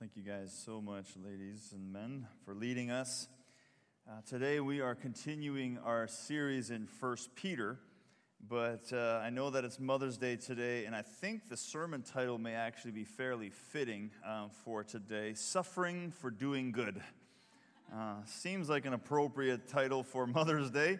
Thank you guys so much, ladies and men, for leading us. Uh, today we are continuing our series in First Peter, but uh, I know that it's Mother's Day today, and I think the sermon title may actually be fairly fitting um, for today Suffering for Doing Good. Uh, seems like an appropriate title for Mother's Day.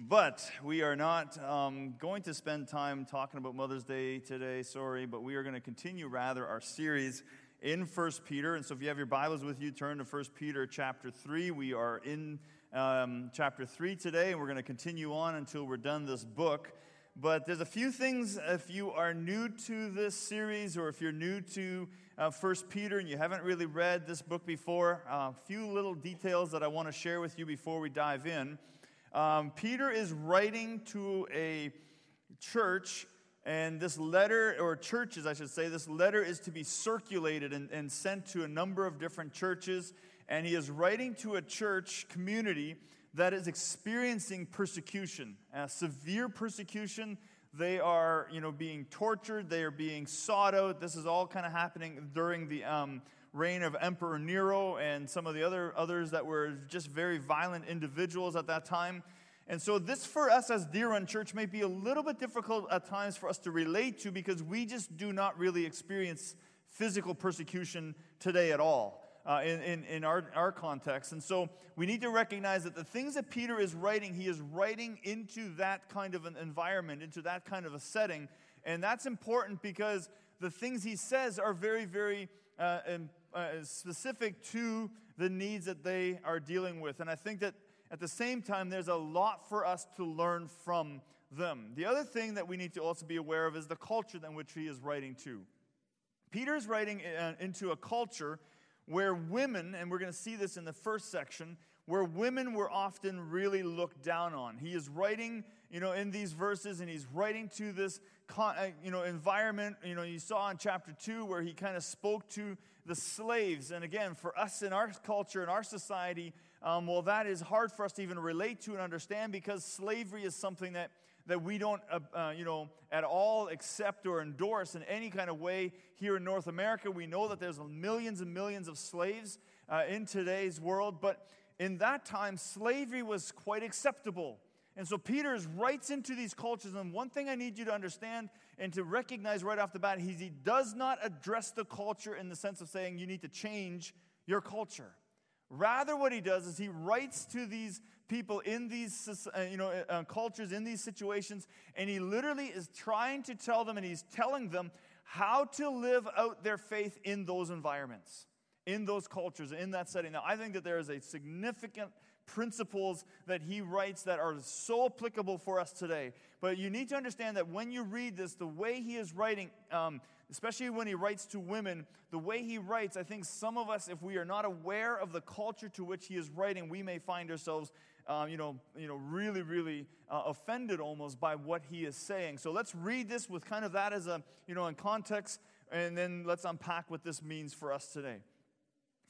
But we are not um, going to spend time talking about Mother's Day today, sorry, but we are going to continue rather our series in First Peter. And so if you have your Bibles with you, turn to First Peter chapter 3. We are in um, chapter 3 today, and we're going to continue on until we're done this book. But there's a few things, if you are new to this series or if you're new to uh, First Peter and you haven't really read this book before, a uh, few little details that I want to share with you before we dive in. Um, Peter is writing to a church and this letter, or churches, I should say, this letter is to be circulated and, and sent to a number of different churches. And he is writing to a church community that is experiencing persecution, uh, severe persecution. They are, you know, being tortured. They are being sought out. This is all kind of happening during the um, reign of Emperor Nero and some of the other others that were just very violent individuals at that time. And so, this for us as Deer Run Church may be a little bit difficult at times for us to relate to because we just do not really experience physical persecution today at all. Uh, in, in, in our, our context. And so we need to recognize that the things that Peter is writing, he is writing into that kind of an environment, into that kind of a setting. And that's important because the things he says are very, very uh, uh, specific to the needs that they are dealing with. And I think that at the same time, there's a lot for us to learn from them. The other thing that we need to also be aware of is the culture in which he is writing to. Peter's writing uh, into a culture where women, and we're going to see this in the first section, where women were often really looked down on. He is writing, you know, in these verses, and he's writing to this, uh, you know, environment. You know, you saw in chapter two where he kind of spoke to the slaves. And again, for us in our culture, in our society, um, well, that is hard for us to even relate to and understand because slavery is something that, that we don't, uh, uh, you know, at all accept or endorse in any kind of way here in North America. We know that there's millions and millions of slaves uh, in today's world, but in that time, slavery was quite acceptable. And so Peter writes into these cultures, and one thing I need you to understand and to recognize right off the bat, he does not address the culture in the sense of saying you need to change your culture. Rather, what he does is he writes to these people in these uh, you know, uh, cultures, in these situations, and he literally is trying to tell them and he's telling them how to live out their faith in those environments, in those cultures, in that setting. Now, I think that there is a significant principles that he writes that are so applicable for us today. But you need to understand that when you read this, the way he is writing, um, especially when he writes to women, the way he writes, I think some of us, if we are not aware of the culture to which he is writing, we may find ourselves, um, you know, you know, really, really uh, offended almost by what he is saying. So let's read this with kind of that as a, you know, in context, and then let's unpack what this means for us today.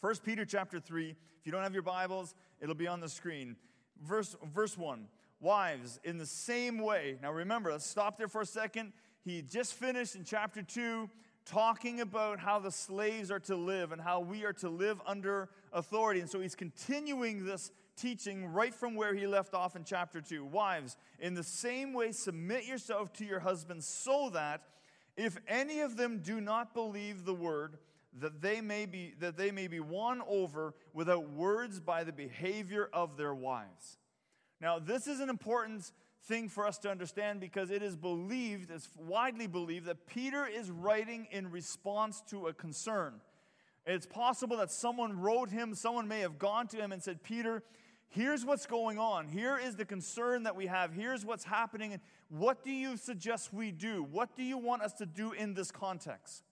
1 Peter chapter 3. If you don't have your Bibles, it'll be on the screen. Verse, verse 1. Wives, in the same way. Now remember, let's stop there for a second he just finished in chapter 2 talking about how the slaves are to live and how we are to live under authority. And so he's continuing this teaching right from where he left off in chapter 2. Wives, in the same way, submit yourself to your husbands so that if any of them do not believe the word, that they may be that they may be won over without words by the behavior of their wives. Now, this is an important thing for us to understand because it is believed, it's widely believed, that Peter is writing in response to a concern. It's possible that someone wrote him, someone may have gone to him and said, Peter, here's what's going on. Here is the concern that we have. Here's what's happening. What do you suggest we do? What do you want us to do in this context?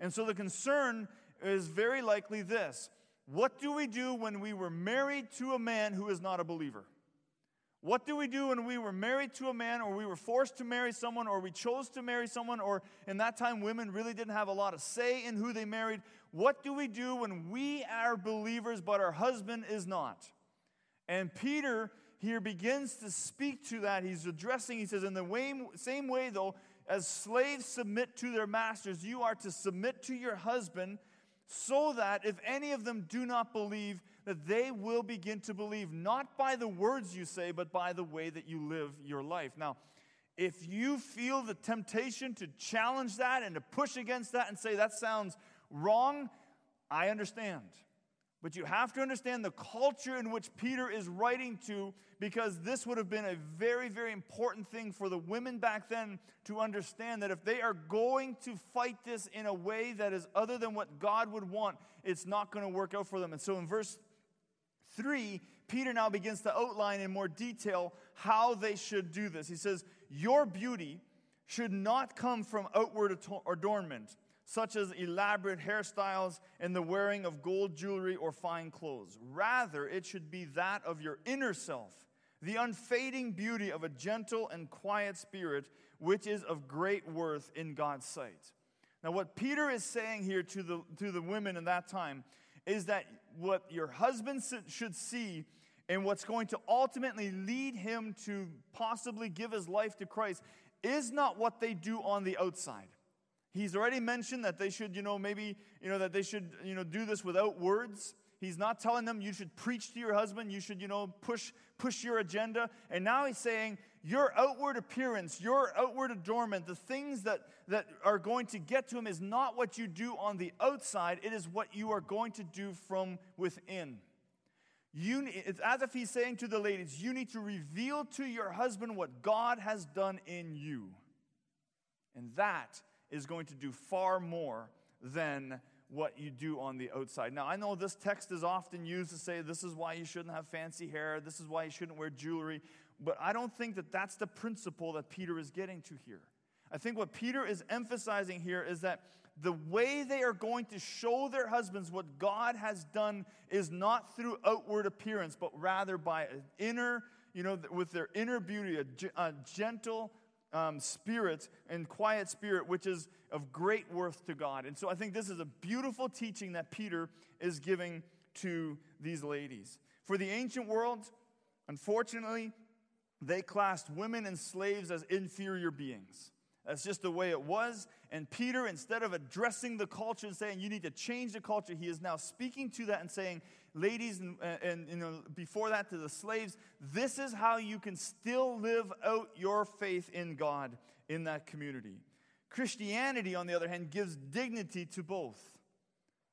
And so the concern is very likely this What do we do when we were married to a man who is not a believer? What do we do when we were married to a man, or we were forced to marry someone, or we chose to marry someone, or in that time women really didn't have a lot of say in who they married? What do we do when we are believers, but our husband is not? And Peter here begins to speak to that. He's addressing, he says, in the way, same way, though, as slaves submit to their masters, you are to submit to your husband so that if any of them do not believe, that they will begin to believe, not by the words you say, but by the way that you live your life. Now, if you feel the temptation to challenge that and to push against that and say that sounds wrong, I understand. But you have to understand the culture in which Peter is writing to because this would have been a very, very important thing for the women back then to understand that if they are going to fight this in a way that is other than what God would want, it's not going to work out for them. And so in verse 3, Peter now begins to outline in more detail how they should do this. He says, Your beauty should not come from outward adornment such as elaborate hairstyles and the wearing of gold jewelry or fine clothes. Rather, it should be that of your inner self, the unfading beauty of a gentle and quiet spirit, which is of great worth in God's sight. Now, what Peter is saying here to the, to the women in that time is that what your husband should see and what's going to ultimately lead him to possibly give his life to Christ is not what they do on the outside. He's already mentioned that they should, you know, maybe, you know, that they should, you know, do this without words. He's not telling them you should preach to your husband, you should, you know, push push your agenda. And now he's saying your outward appearance, your outward adornment, the things that that are going to get to him is not what you do on the outside, it is what you are going to do from within. You, it's as if he's saying to the ladies, you need to reveal to your husband what God has done in you. And that is going to do far more than what you do on the outside. Now, I know this text is often used to say this is why you shouldn't have fancy hair, this is why you shouldn't wear jewelry, but I don't think that that's the principle that Peter is getting to here. I think what Peter is emphasizing here is that the way they are going to show their husbands what God has done is not through outward appearance, but rather by an inner, you know, with their inner beauty, a, a gentle, um, spirit and quiet spirit, which is of great worth to God. And so I think this is a beautiful teaching that Peter is giving to these ladies. For the ancient world, unfortunately, they classed women and slaves as inferior beings. That's just the way it was. And Peter, instead of addressing the culture and saying, you need to change the culture, he is now speaking to that and saying, ladies, and, uh, and you know, before that to the slaves, this is how you can still live out your faith in God in that community. Christianity, on the other hand, gives dignity to both.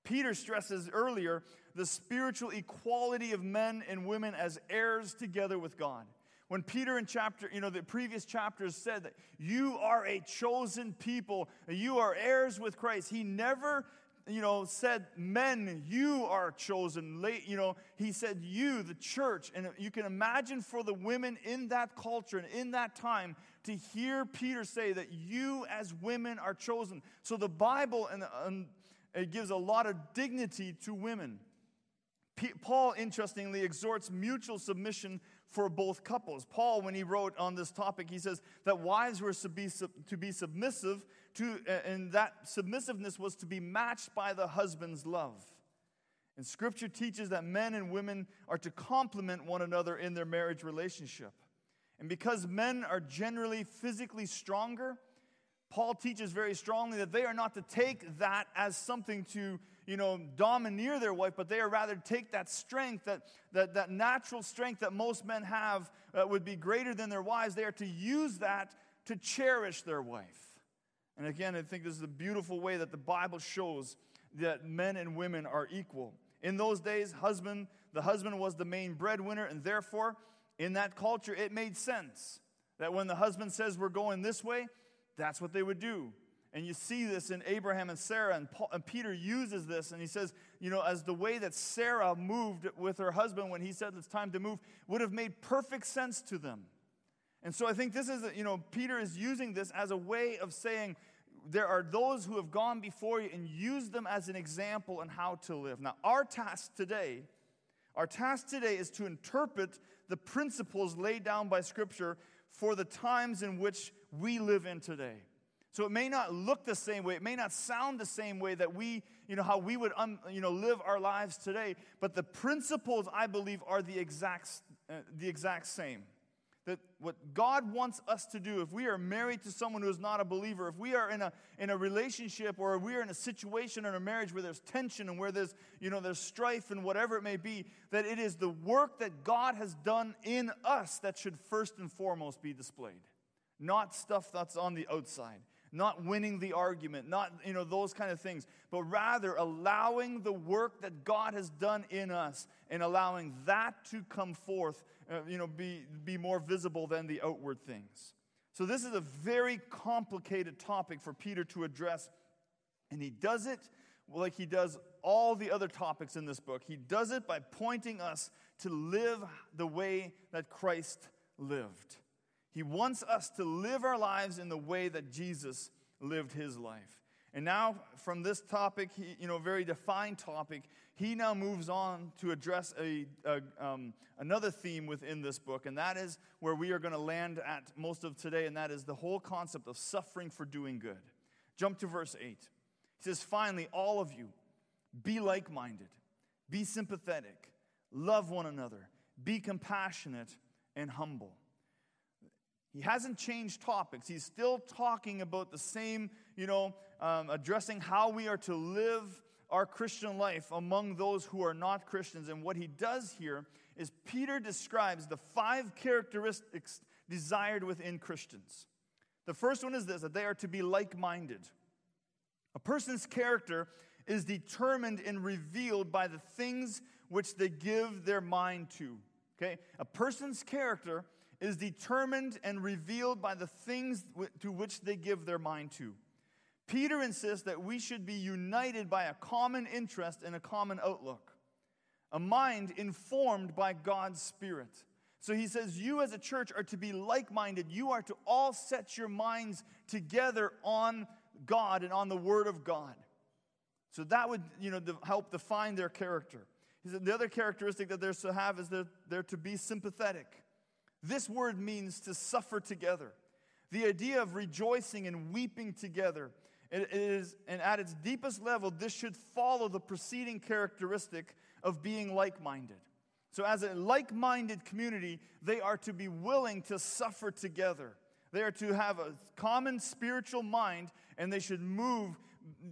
Peter stresses earlier the spiritual equality of men and women as heirs together with God. When Peter in chapter, you know, the previous chapters said that you are a chosen people, you are heirs with Christ, he never, you know, said, men, you are chosen. Late, you know, he said, you, the church. And you can imagine for the women in that culture and in that time to hear Peter say that you as women are chosen. So the Bible and, and it gives a lot of dignity to women. Paul, interestingly, exhorts mutual submission for both couples. Paul, when he wrote on this topic, he says that wives were to be, to be submissive, to, and that submissiveness was to be matched by the husband's love. And scripture teaches that men and women are to complement one another in their marriage relationship. And because men are generally physically stronger, Paul teaches very strongly that they are not to take that as something to you know, domineer their wife, but they are rather take that strength, that, that, that natural strength that most men have uh, would be greater than their wives. They are to use that to cherish their wife. And again, I think this is a beautiful way that the Bible shows that men and women are equal. In those days, husband, the husband was the main breadwinner, and therefore, in that culture, it made sense that when the husband says we're going this way, that's what they would do. And you see this in Abraham and Sarah, and, Paul, and, Peter uses this, and he says, you know, as the way that Sarah moved with her husband when he said it's time to move would have made perfect sense to them. And so I think this is, you know, Peter is using this as a way of saying there are those who have gone before you and use them as an example on how to live. Now, our task today, our task today is to interpret the principles laid down by Scripture for the times in which we live in today. So it may not look the same way, it may not sound the same way that we, you know, how we would, um, you know, live our lives today, but the principles, I believe, are the exact, uh, the exact same. that what God wants us to do, if we are married to someone who is not a believer, if we are in a, in a relationship or we are in a situation in a marriage where there's tension and where there's, you know, there's strife and whatever it may be, that it is the work that God has done in us that should first and foremost be displayed. Not stuff that's on the outside, not winning the argument, not, you know, those kind of things, but rather allowing the work that God has done in us and allowing that to come forth uh, you know, be, be more visible than the outward things. So, this is a very complicated topic for Peter to address, and he does it like he does all the other topics in this book. He does it by pointing us to live the way that Christ lived. He wants us to live our lives in the way that Jesus lived his life. And now, from this topic, you know, very defined topic, he now moves on to address a, a um, another theme within this book, and that is where we are going to land at most of today, and that is the whole concept of suffering for doing good. Jump to verse 8. He says, Finally, all of you, be like minded, be sympathetic, love one another, be compassionate and humble. He hasn't changed topics. He's still talking about the same, you know, um, addressing how we are to live our Christian life among those who are not Christians. And what he does here is Peter describes the five characteristics desired within Christians. The first one is this that they are to be like minded. A person's character is determined and revealed by the things which they give their mind to. Okay? A person's character is determined and revealed by the things to which they give their mind to. Peter insists that we should be united by a common interest and a common outlook, a mind informed by God's Spirit. So he says, You as a church are to be like minded. You are to all set your minds together on God and on the Word of God. So that would you know, help define their character. He said the other characteristic that they're to have is that they're to be sympathetic. This word means to suffer together. The idea of rejoicing and weeping together. It is, and at its deepest level, this should follow the preceding characteristic of being like minded. So, as a like minded community, they are to be willing to suffer together. They are to have a common spiritual mind, and they should move,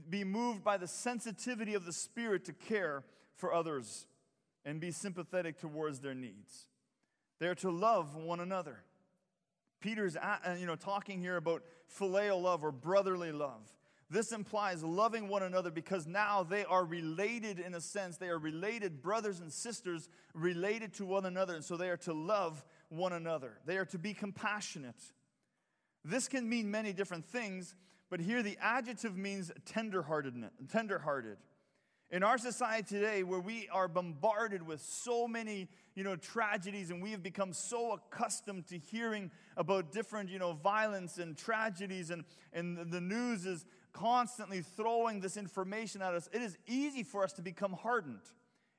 be moved by the sensitivity of the Spirit to care for others and be sympathetic towards their needs. They're to love one another. Peter's uh, you know, talking here about filial love or brotherly love. This implies loving one another because now they are related in a sense. They are related, brothers and sisters, related to one another. And so they are to love one another. They are to be compassionate. This can mean many different things, but here the adjective means tenderhearted. tenderhearted. In our society today, where we are bombarded with so many, you know, tragedies, and we have become so accustomed to hearing about different, you know, violence and tragedies, and, and the news is constantly throwing this information at us, it is easy for us to become hardened.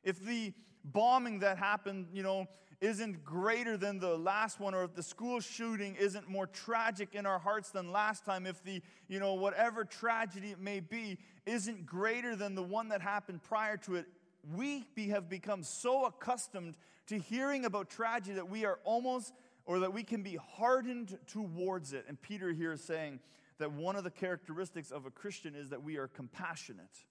If the bombing that happened, you know, isn't greater than the last one, or if the school shooting isn't more tragic in our hearts than last time, if the, you know, whatever tragedy it may be isn't greater than the one that happened prior to it, we be, have become so accustomed to hearing about tragedy that we are almost, or that we can be hardened towards it. And Peter here is saying that one of the characteristics of a Christian is that we are compassionate.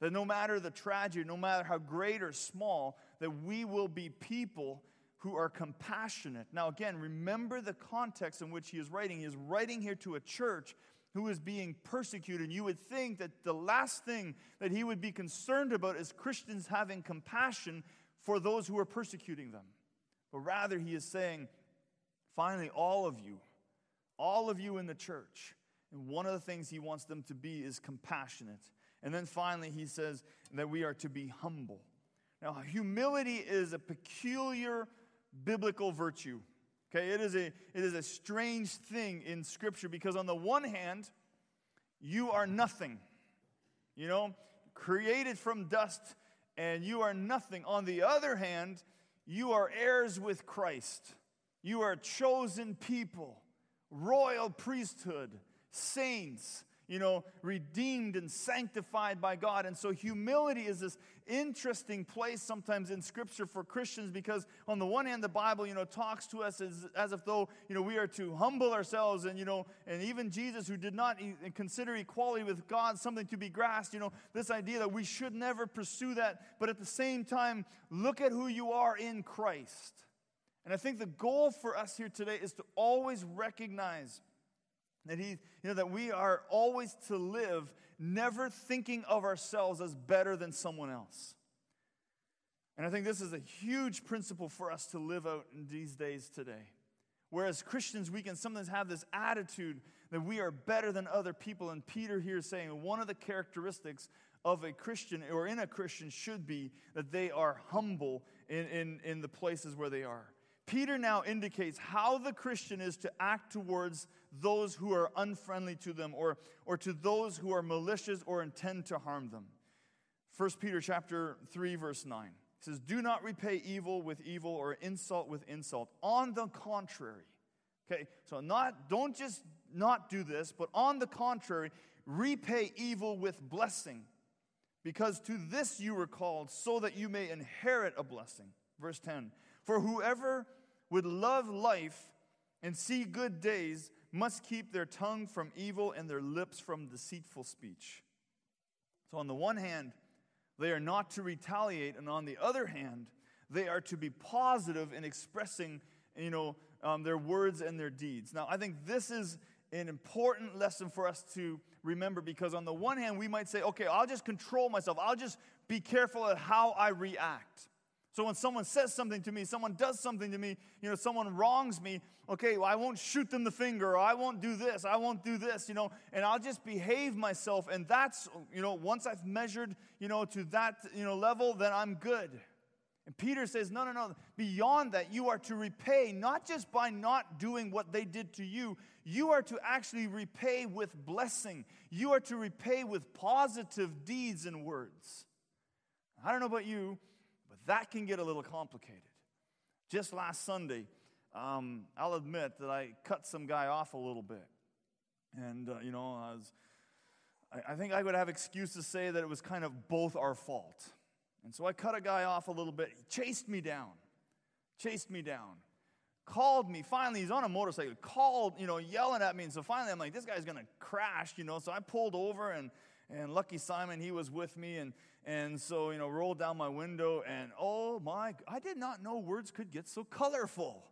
That no matter the tragedy, no matter how great or small, that we will be people who are compassionate. Now, again, remember the context in which he is writing. He is writing here to a church who is being persecuted. You would think that the last thing that he would be concerned about is Christians having compassion for those who are persecuting them. But rather, he is saying, finally, all of you, all of you in the church, and one of the things he wants them to be is compassionate. And then finally, he says that we are to be humble. Now, humility is a peculiar biblical virtue. Okay, it is a, it is a strange thing in Scripture because, on the one hand, you are nothing, you know, created from dust, and you are nothing. On the other hand, you are heirs with Christ. You are chosen people, royal priesthood, saints. You know, redeemed and sanctified by God. And so humility is this interesting place sometimes in Scripture for Christians because, on the one hand, the Bible, you know, talks to us as, as if though, you know, we are to humble ourselves. And, you know, and even Jesus, who did not consider equality with God something to be grasped, you know, this idea that we should never pursue that. But at the same time, look at who you are in Christ. And I think the goal for us here today is to always recognize that he, you know, that we are always to live never thinking of ourselves as better than someone else. And I think this is a huge principle for us to live out in these days today. Whereas Christians, we can sometimes have this attitude that we are better than other people. And Peter here is saying one of the characteristics of a Christian or in a Christian should be that they are humble in, in, in the places where they are. Peter now indicates how the Christian is to act towards those who are unfriendly to them or, or to those who are malicious or intend to harm them. 1 Peter chapter 3 verse 9 says do not repay evil with evil or insult with insult. On the contrary okay so not don't just not do this but on the contrary repay evil with blessing. Because to this you were called so that you may inherit a blessing. Verse 10 for whoever would love life and see good days must keep their tongue from evil and their lips from deceitful speech. So, on the one hand, they are not to retaliate, and on the other hand, they are to be positive in expressing, you know, um, their words and their deeds. Now, I think this is an important lesson for us to remember because, on the one hand, we might say, okay, I'll just control myself, I'll just be careful at how I react. So when someone says something to me, someone does something to me, you know, someone wrongs me, okay, well, I won't shoot them the finger, or I won't do this, I won't do this, you know, and I'll just behave myself. And that's, you know, once I've measured, you know, to that, you know, level, then I'm good. And Peter says, no, no, no, beyond that, you are to repay not just by not doing what they did to you, you are to actually repay with blessing. You are to repay with positive deeds and words. I don't know about you, that can get a little complicated. Just last Sunday, um, I'll admit that I cut some guy off a little bit. And, uh, you know, I, was, I, I think I would have excuse to say that it was kind of both our fault. And so I cut a guy off a little bit. He chased me down, chased me down, called me. Finally, he's on a motorcycle, called, you know, yelling at me. And so finally, I'm like, this guy's going to crash, you know. So I pulled over and and Lucky Simon, he was with me, and, and so, you know, rolled down my window, and oh my, I did not know words could get so colorful.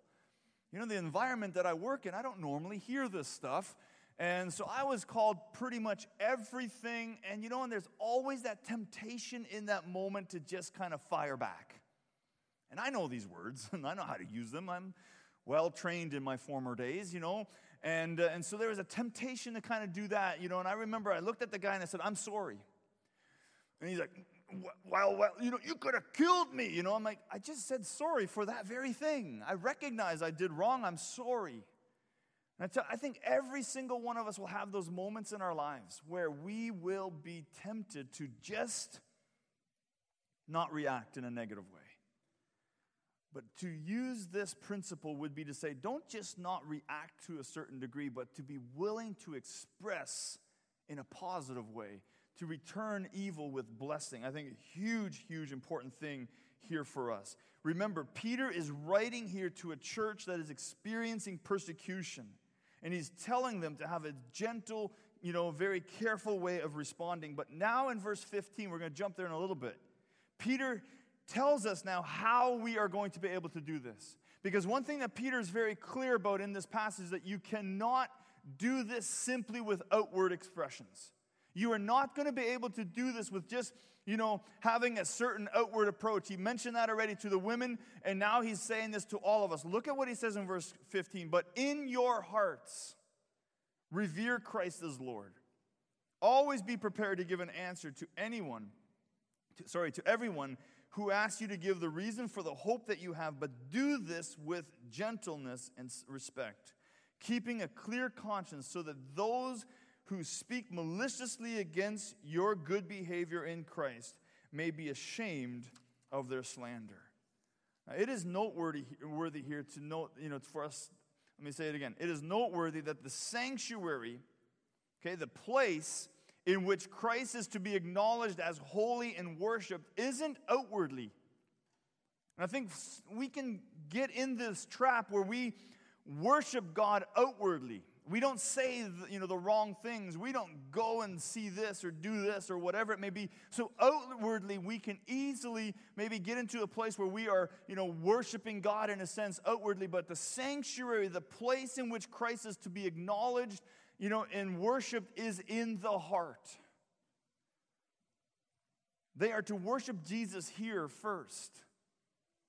You know, the environment that I work in, I don't normally hear this stuff. And so I was called pretty much everything. And you know, and there's always that temptation in that moment to just kind of fire back. And I know these words and I know how to use them. I'm well trained in my former days, you know. And, uh, and so there was a temptation to kind of do that, you know. And I remember I looked at the guy and I said, I'm sorry. And he's like, well, well, you know, you could have killed me. You know, I'm like, I just said sorry for that very thing. I recognize I did wrong. I'm sorry. And I, tell, I think every single one of us will have those moments in our lives where we will be tempted to just not react in a negative way. But to use this principle would be to say, don't just not react to a certain degree, but to be willing to express in a positive way, to return evil with blessing. I think a huge, huge important thing here for us. Remember, Peter is writing here to a church that is experiencing persecution, and he's telling them to have a gentle, you know, very careful way of responding. But now in verse 15, we're going to jump there in a little bit. Peter tells us now how we are going to be able to do this. Because one thing that Peter is very clear about in this passage is that you cannot do this simply with outward expressions. You are not going to be able to do this with just, you know, having a certain outward approach. He mentioned that already to the women, and now he's saying this to all of us. Look at what he says in verse 15. But in your hearts, revere Christ as Lord. Always be prepared to give an answer to anyone, to, sorry, to everyone who asks you to give the reason for the hope that you have, but do this with gentleness and respect, keeping a clear conscience so that those who speak maliciously against your good behavior in Christ may be ashamed of their slander. Now, it is noteworthy worthy here to note, you know, for us, let me say it again. It is noteworthy that the sanctuary Okay, the place in which Christ is to be acknowledged as holy and worshiped isn't outwardly. And I think we can get in this trap where we worship God outwardly. We don't say you know the wrong things. We don't go and see this or do this or whatever it may be. So outwardly we can easily maybe get into a place where we are, you know, worshiping God in a sense outwardly, but the sanctuary, the place in which Christ is to be acknowledged, you know, and worshiped is in the heart. They are to worship Jesus here first.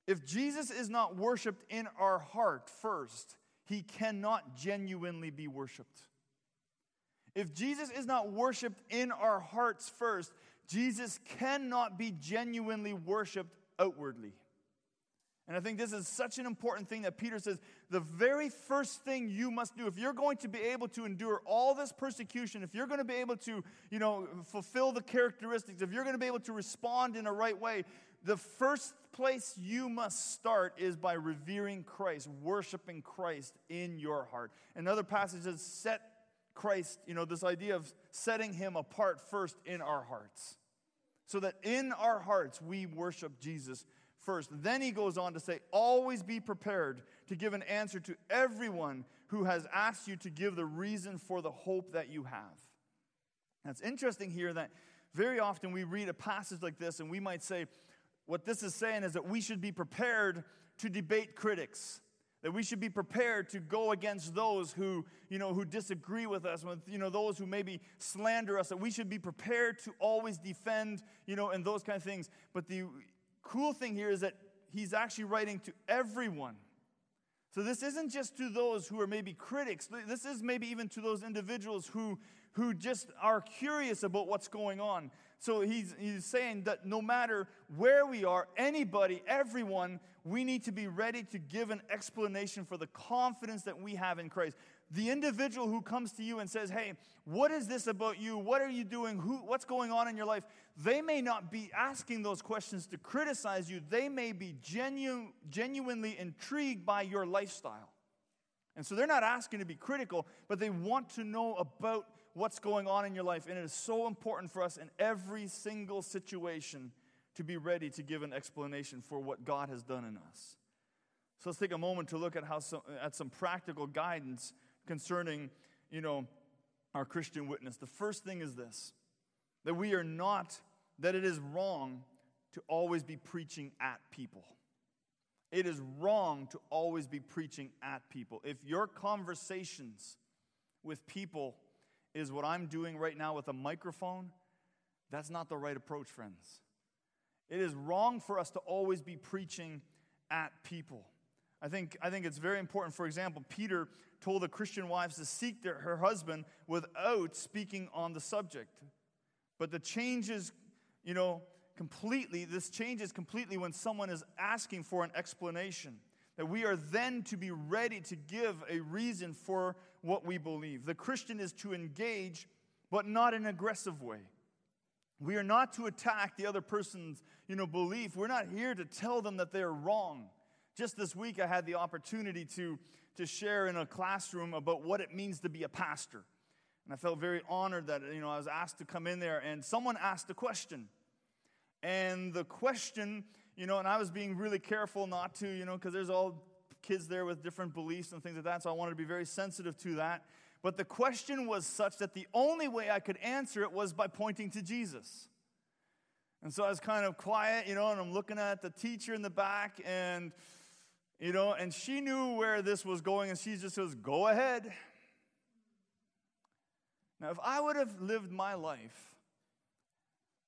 If Jesus is not worshiped in our heart first, he cannot genuinely be worshiped. If Jesus is not worshiped in our hearts first, Jesus cannot be genuinely worshiped outwardly. And I think this is such an important thing that Peter says the very first thing you must do if you're going to be able to endure all this persecution, if you're going to be able to, you know, fulfill the characteristics, if you're going to be able to respond in a right way, the first place you must start is by revering Christ, worshiping Christ in your heart. Another passage says, set Christ, you know, this idea of setting him apart first in our hearts. So that in our hearts we worship Jesus first. Then he goes on to say, always be prepared to give an answer to everyone who has asked you to give the reason for the hope that you have. Now, it's interesting here that very often we read a passage like this and we might say, what this is saying is that we should be prepared to debate critics that we should be prepared to go against those who you know who disagree with us with you know those who maybe slander us that we should be prepared to always defend you know and those kind of things. But the cool thing here is that he's actually writing to everyone. So this isn't just to those who are maybe critics. This is maybe even to those individuals who who just are curious about what's going on so he's, he's saying that no matter where we are, anybody, everyone, we need to be ready to give an explanation for the confidence that we have in Christ. The individual who comes to you and says, Hey, what is this about you? What are you doing? Who, what's going on in your life? They may not be asking those questions to criticize you, they may be genu- genuinely intrigued by your lifestyle. And so they're not asking to be critical, but they want to know about what's going on in your life. And it is so important for us in every single situation to be ready to give an explanation for what God has done in us. So let's take a moment to look at, how some, at some practical guidance concerning, you know, our Christian witness. The first thing is this that we are not, that it is wrong to always be preaching at people. It is wrong to always be preaching at people. If your conversations with people is what I'm doing right now with a microphone, that's not the right approach, friends. It is wrong for us to always be preaching at people. I think, I think it's very important. For example, Peter told the Christian wives to seek their, her husband without speaking on the subject. But the changes, you know, completely, this changes completely when someone is asking for an explanation. That we are then to be ready to give a reason for what we believe. The Christian is to engage, but not in an aggressive way. We are not to attack the other person's, you know, belief. We're not here to tell them that they're wrong. Just this week, I had the opportunity to, to share in a classroom about what it means to be a pastor. And I felt very honored that, you know, I was asked to come in there and someone asked a question. And the question, you know, and I was being really careful not to, you know, because there's all kids there with different beliefs and things like that, so I wanted to be very sensitive to that. But the question was such that the only way I could answer it was by pointing to Jesus. And so I was kind of quiet, you know, and I'm looking at the teacher in the back, and, you know, and she knew where this was going, and she just says, Go ahead. Now, if I would have lived my life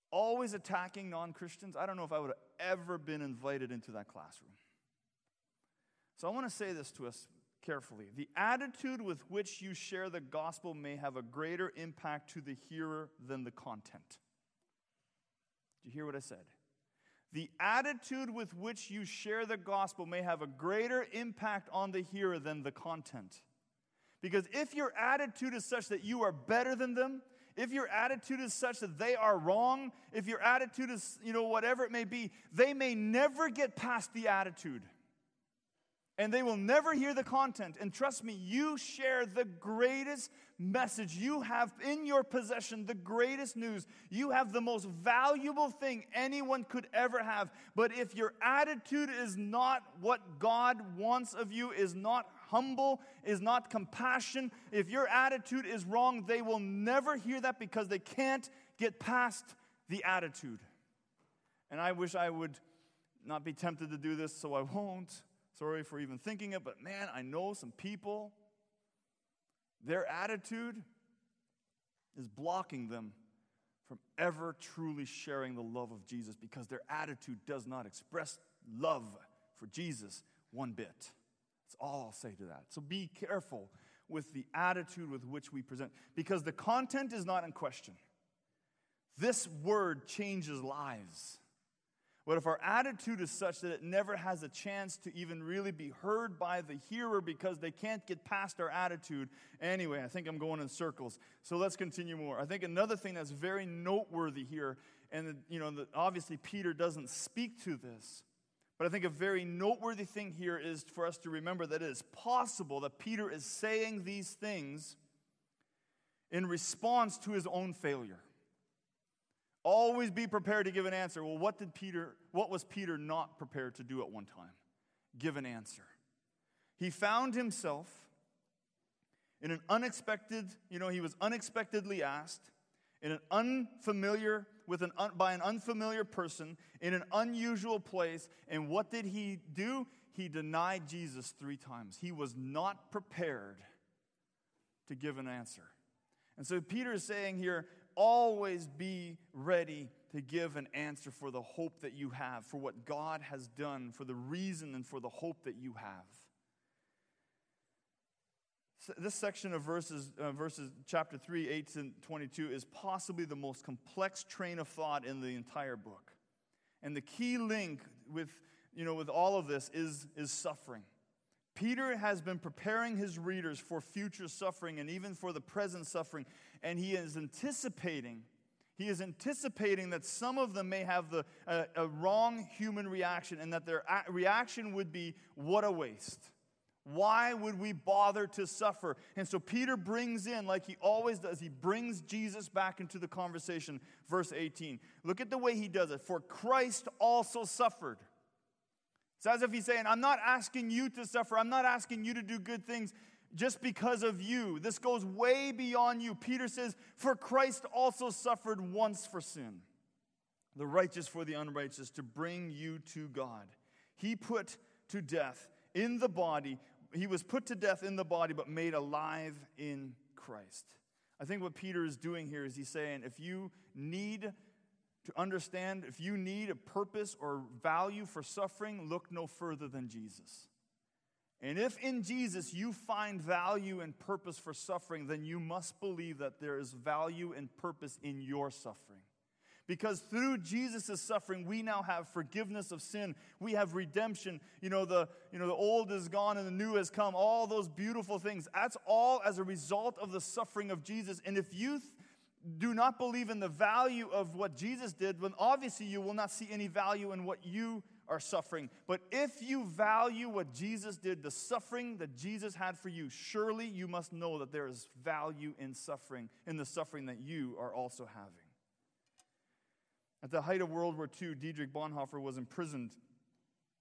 always attacking non Christians, I don't know if I would have ever been invited into that classroom. So I want to say this to us carefully. The attitude with which you share the gospel may have a greater impact to the hearer than the content. Do you hear what I said? The attitude with which you share the gospel may have a greater impact on the hearer than the content. Because if your attitude is such that you are better than them, if your attitude is such that they are wrong, if your attitude is, you know, whatever it may be, they may never get past the attitude. And they will never hear the content. And trust me, you share the greatest message. You have in your possession the greatest news. You have the most valuable thing anyone could ever have. But if your attitude is not what God wants of you, is not humble, is not compassion, if your attitude is wrong, they will never hear that because they can't get past the attitude. And I wish I would not be tempted to do this, so I won't. Sorry for even thinking it, but man, I know some people, their attitude is blocking them from ever truly sharing the love of Jesus because their attitude does not express love for Jesus one bit. That's all I'll say to that. So be careful with the attitude with which we present because the content is not in question. This word changes lives. But if our attitude is such that it never has a chance to even really be heard by the hearer because they can't get past our attitude, anyway, I think I'm going in circles. So let's continue more. I think another thing that's very noteworthy here, and you know, obviously Peter doesn't speak to this, but I think a very noteworthy thing here is for us to remember that it is possible that Peter is saying these things in response to his own failure. Always be prepared to give an answer. Well, what did Peter, what was Peter not prepared to do at one time? Give an answer. He found himself in an unexpected, you know, he was unexpectedly asked in an unfamiliar with an un, by an unfamiliar person in an unusual place and what did he do? He denied Jesus 3 times. He was not prepared to give an answer. And so Peter is saying here, always be ready to give an answer for the hope that you have, for what God has done, for the reason and for the hope that you have. So this section of verses, uh, verses chapter 3, 8 and 22 is possibly the most complex train of thought in the entire book. And the key link with, you know, with all of this is, is suffering. Peter has been preparing his readers for future suffering and even for the present suffering, and he is anticipating. He is anticipating that some of them may have the, a, a wrong human reaction and that their reaction would be, What a waste. Why would we bother to suffer? And so Peter brings in, like he always does, he brings Jesus back into the conversation. Verse 18. Look at the way he does it. For Christ also suffered it's as if he's saying, I'm not asking you to suffer. I'm not asking you to do good things just because of you. This goes way beyond you. Peter says, For Christ also suffered once for sin, the righteous for the unrighteous, to bring you to God. He put to death in the body, he was put to death in the body, but made alive in Christ. I think what Peter is doing here is he's saying, if you need to understand if you need a purpose or value for suffering, look no further than Jesus. And if in Jesus you find value and purpose for suffering, then you must believe that there is value and purpose in your suffering. Because through Jesus' suffering, we now have forgiveness of sin. We have redemption. You know, the, you know, the old is gone and the new has come. All those beautiful things. That's all as a result of the suffering of Jesus. And if you th- do not believe in the value of what Jesus did, then obviously you will not see any value in what you are suffering. But if you value what Jesus did, the suffering that Jesus had for you, surely you must know that there is value in suffering, in the suffering that you are also having. At the height of World War II, Dietrich Bonhoeffer was imprisoned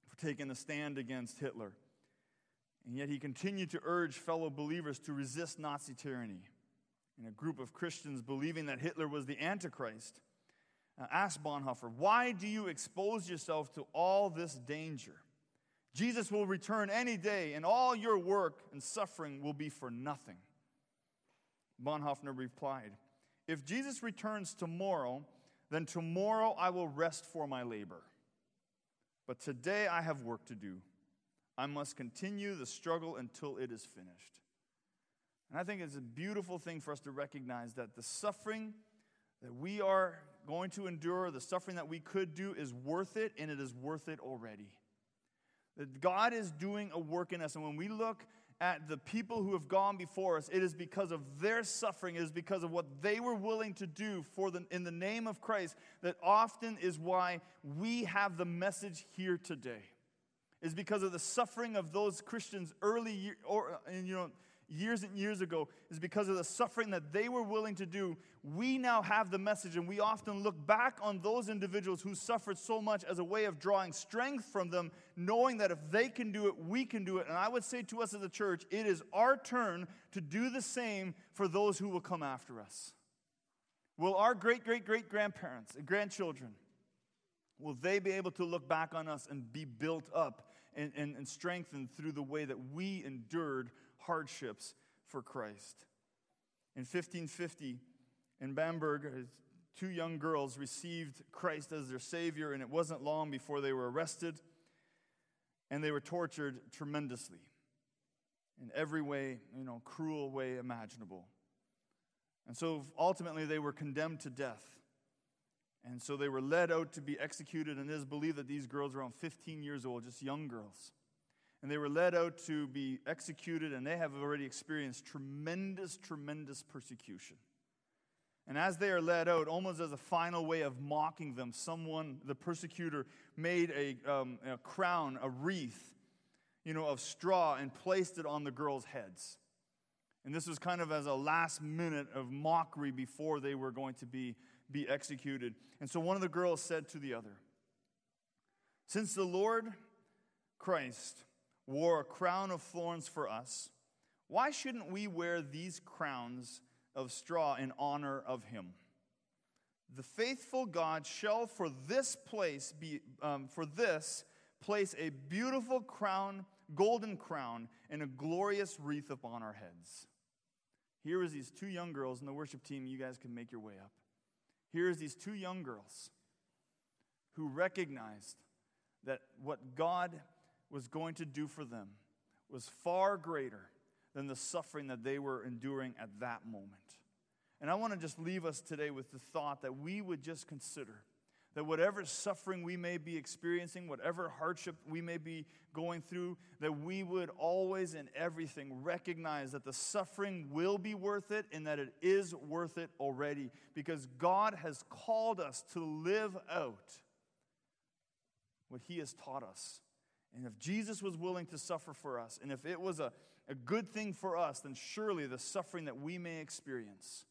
for taking a stand against Hitler. And yet he continued to urge fellow believers to resist Nazi tyranny a group of Christians believing that Hitler was the Antichrist, uh, asked Bonhoeffer, Why do you expose yourself to all this danger? Jesus will return any day, and all your work and suffering will be for nothing. Bonhoeffer replied, If Jesus returns tomorrow, then tomorrow I will rest for my labor. But today I have work to do. I must continue the struggle until it is finished. And I think it's a beautiful thing for us to recognize that the suffering that we are going to endure, the suffering that we could do, is worth it, and it is worth it already. That God is doing a work in us. And when we look at the people who have gone before us, it is because of their suffering, it is because of what they were willing to do for the, in the name of Christ that often is why we have the message here today. is because of the suffering of those Christians early, or, you know, years and years ago is because of the suffering that they were willing to do. We now have the message, and we often look back on those individuals who suffered so much as a way of drawing strength from them, knowing that if they can do it, we can do it. And I would say to us as a church, it is our turn to do the same for those who will come after us. Will our great, great, great grandparents and grandchildren, will they be able to look back on us and be built up and, and, and strengthened through the way that we endured hardships for Christ. In 1550, in Bamberg, uh, two young girls received Christ as their Savior, and it wasn't long before they were arrested and they were tortured tremendously in every way, you know, cruel way imaginable. And so ultimately they were condemned to death. And so they were led out to be executed, and it is believed that these girls were around 15 years old, just young girls and they were led out to be executed, and they have already experienced tremendous, tremendous persecution. And as they are led out, almost as a final way of mocking them, someone, the persecutor, made a, um, a crown, a wreath, you know, of straw and placed it on the girls' heads. And this was kind of as a last minute of mockery before they were going to be, be executed. And so one of the girls said to the other, Since the Lord Christ wore a crown of thorns for us, why shouldn't we wear these crowns of straw in honor of him? The faithful God shall for this place be um, for this place a beautiful crown, golden crown, and a glorious wreath upon our heads. Here is these two young girls, in the worship team, you guys can make your way up. Here is these two young girls who recognized that what God was going to do for them was far greater than the suffering that they were enduring at that moment. And I want to just leave us today with the thought that we would just consider that whatever suffering we may be experiencing, whatever hardship we may be going through, that we would always in everything recognize that the suffering will be worth it and that it is worth it already because God has called us to live out what He has taught us and if Jesus was willing to suffer for us, and if it was a, a good thing for us, then surely the suffering that we may experience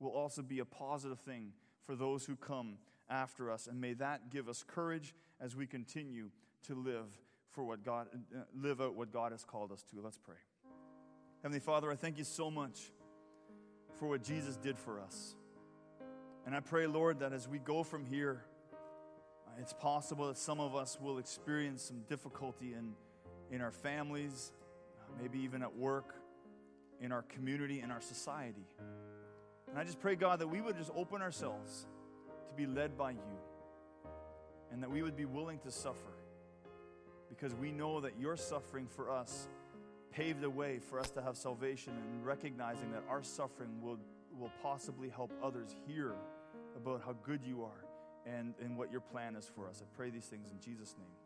will also be a positive thing for those who come after us. And may that give us courage as we continue to live for what God uh, live out what God has called us to. Let's pray. Heavenly Father, I thank you so much for what Jesus did for us. And I pray, Lord, that as we go from here, it's possible that some of us will experience some difficulty in, in our families, maybe even at work, in our community, in our society. And I just pray, God, that we would just open ourselves to be led by you and that we would be willing to suffer because we know that your suffering for us paved the way for us to have salvation and recognizing that our suffering will, will possibly help others hear about how good you are and, and what your plan is for us. I pray these things in Jesus' name.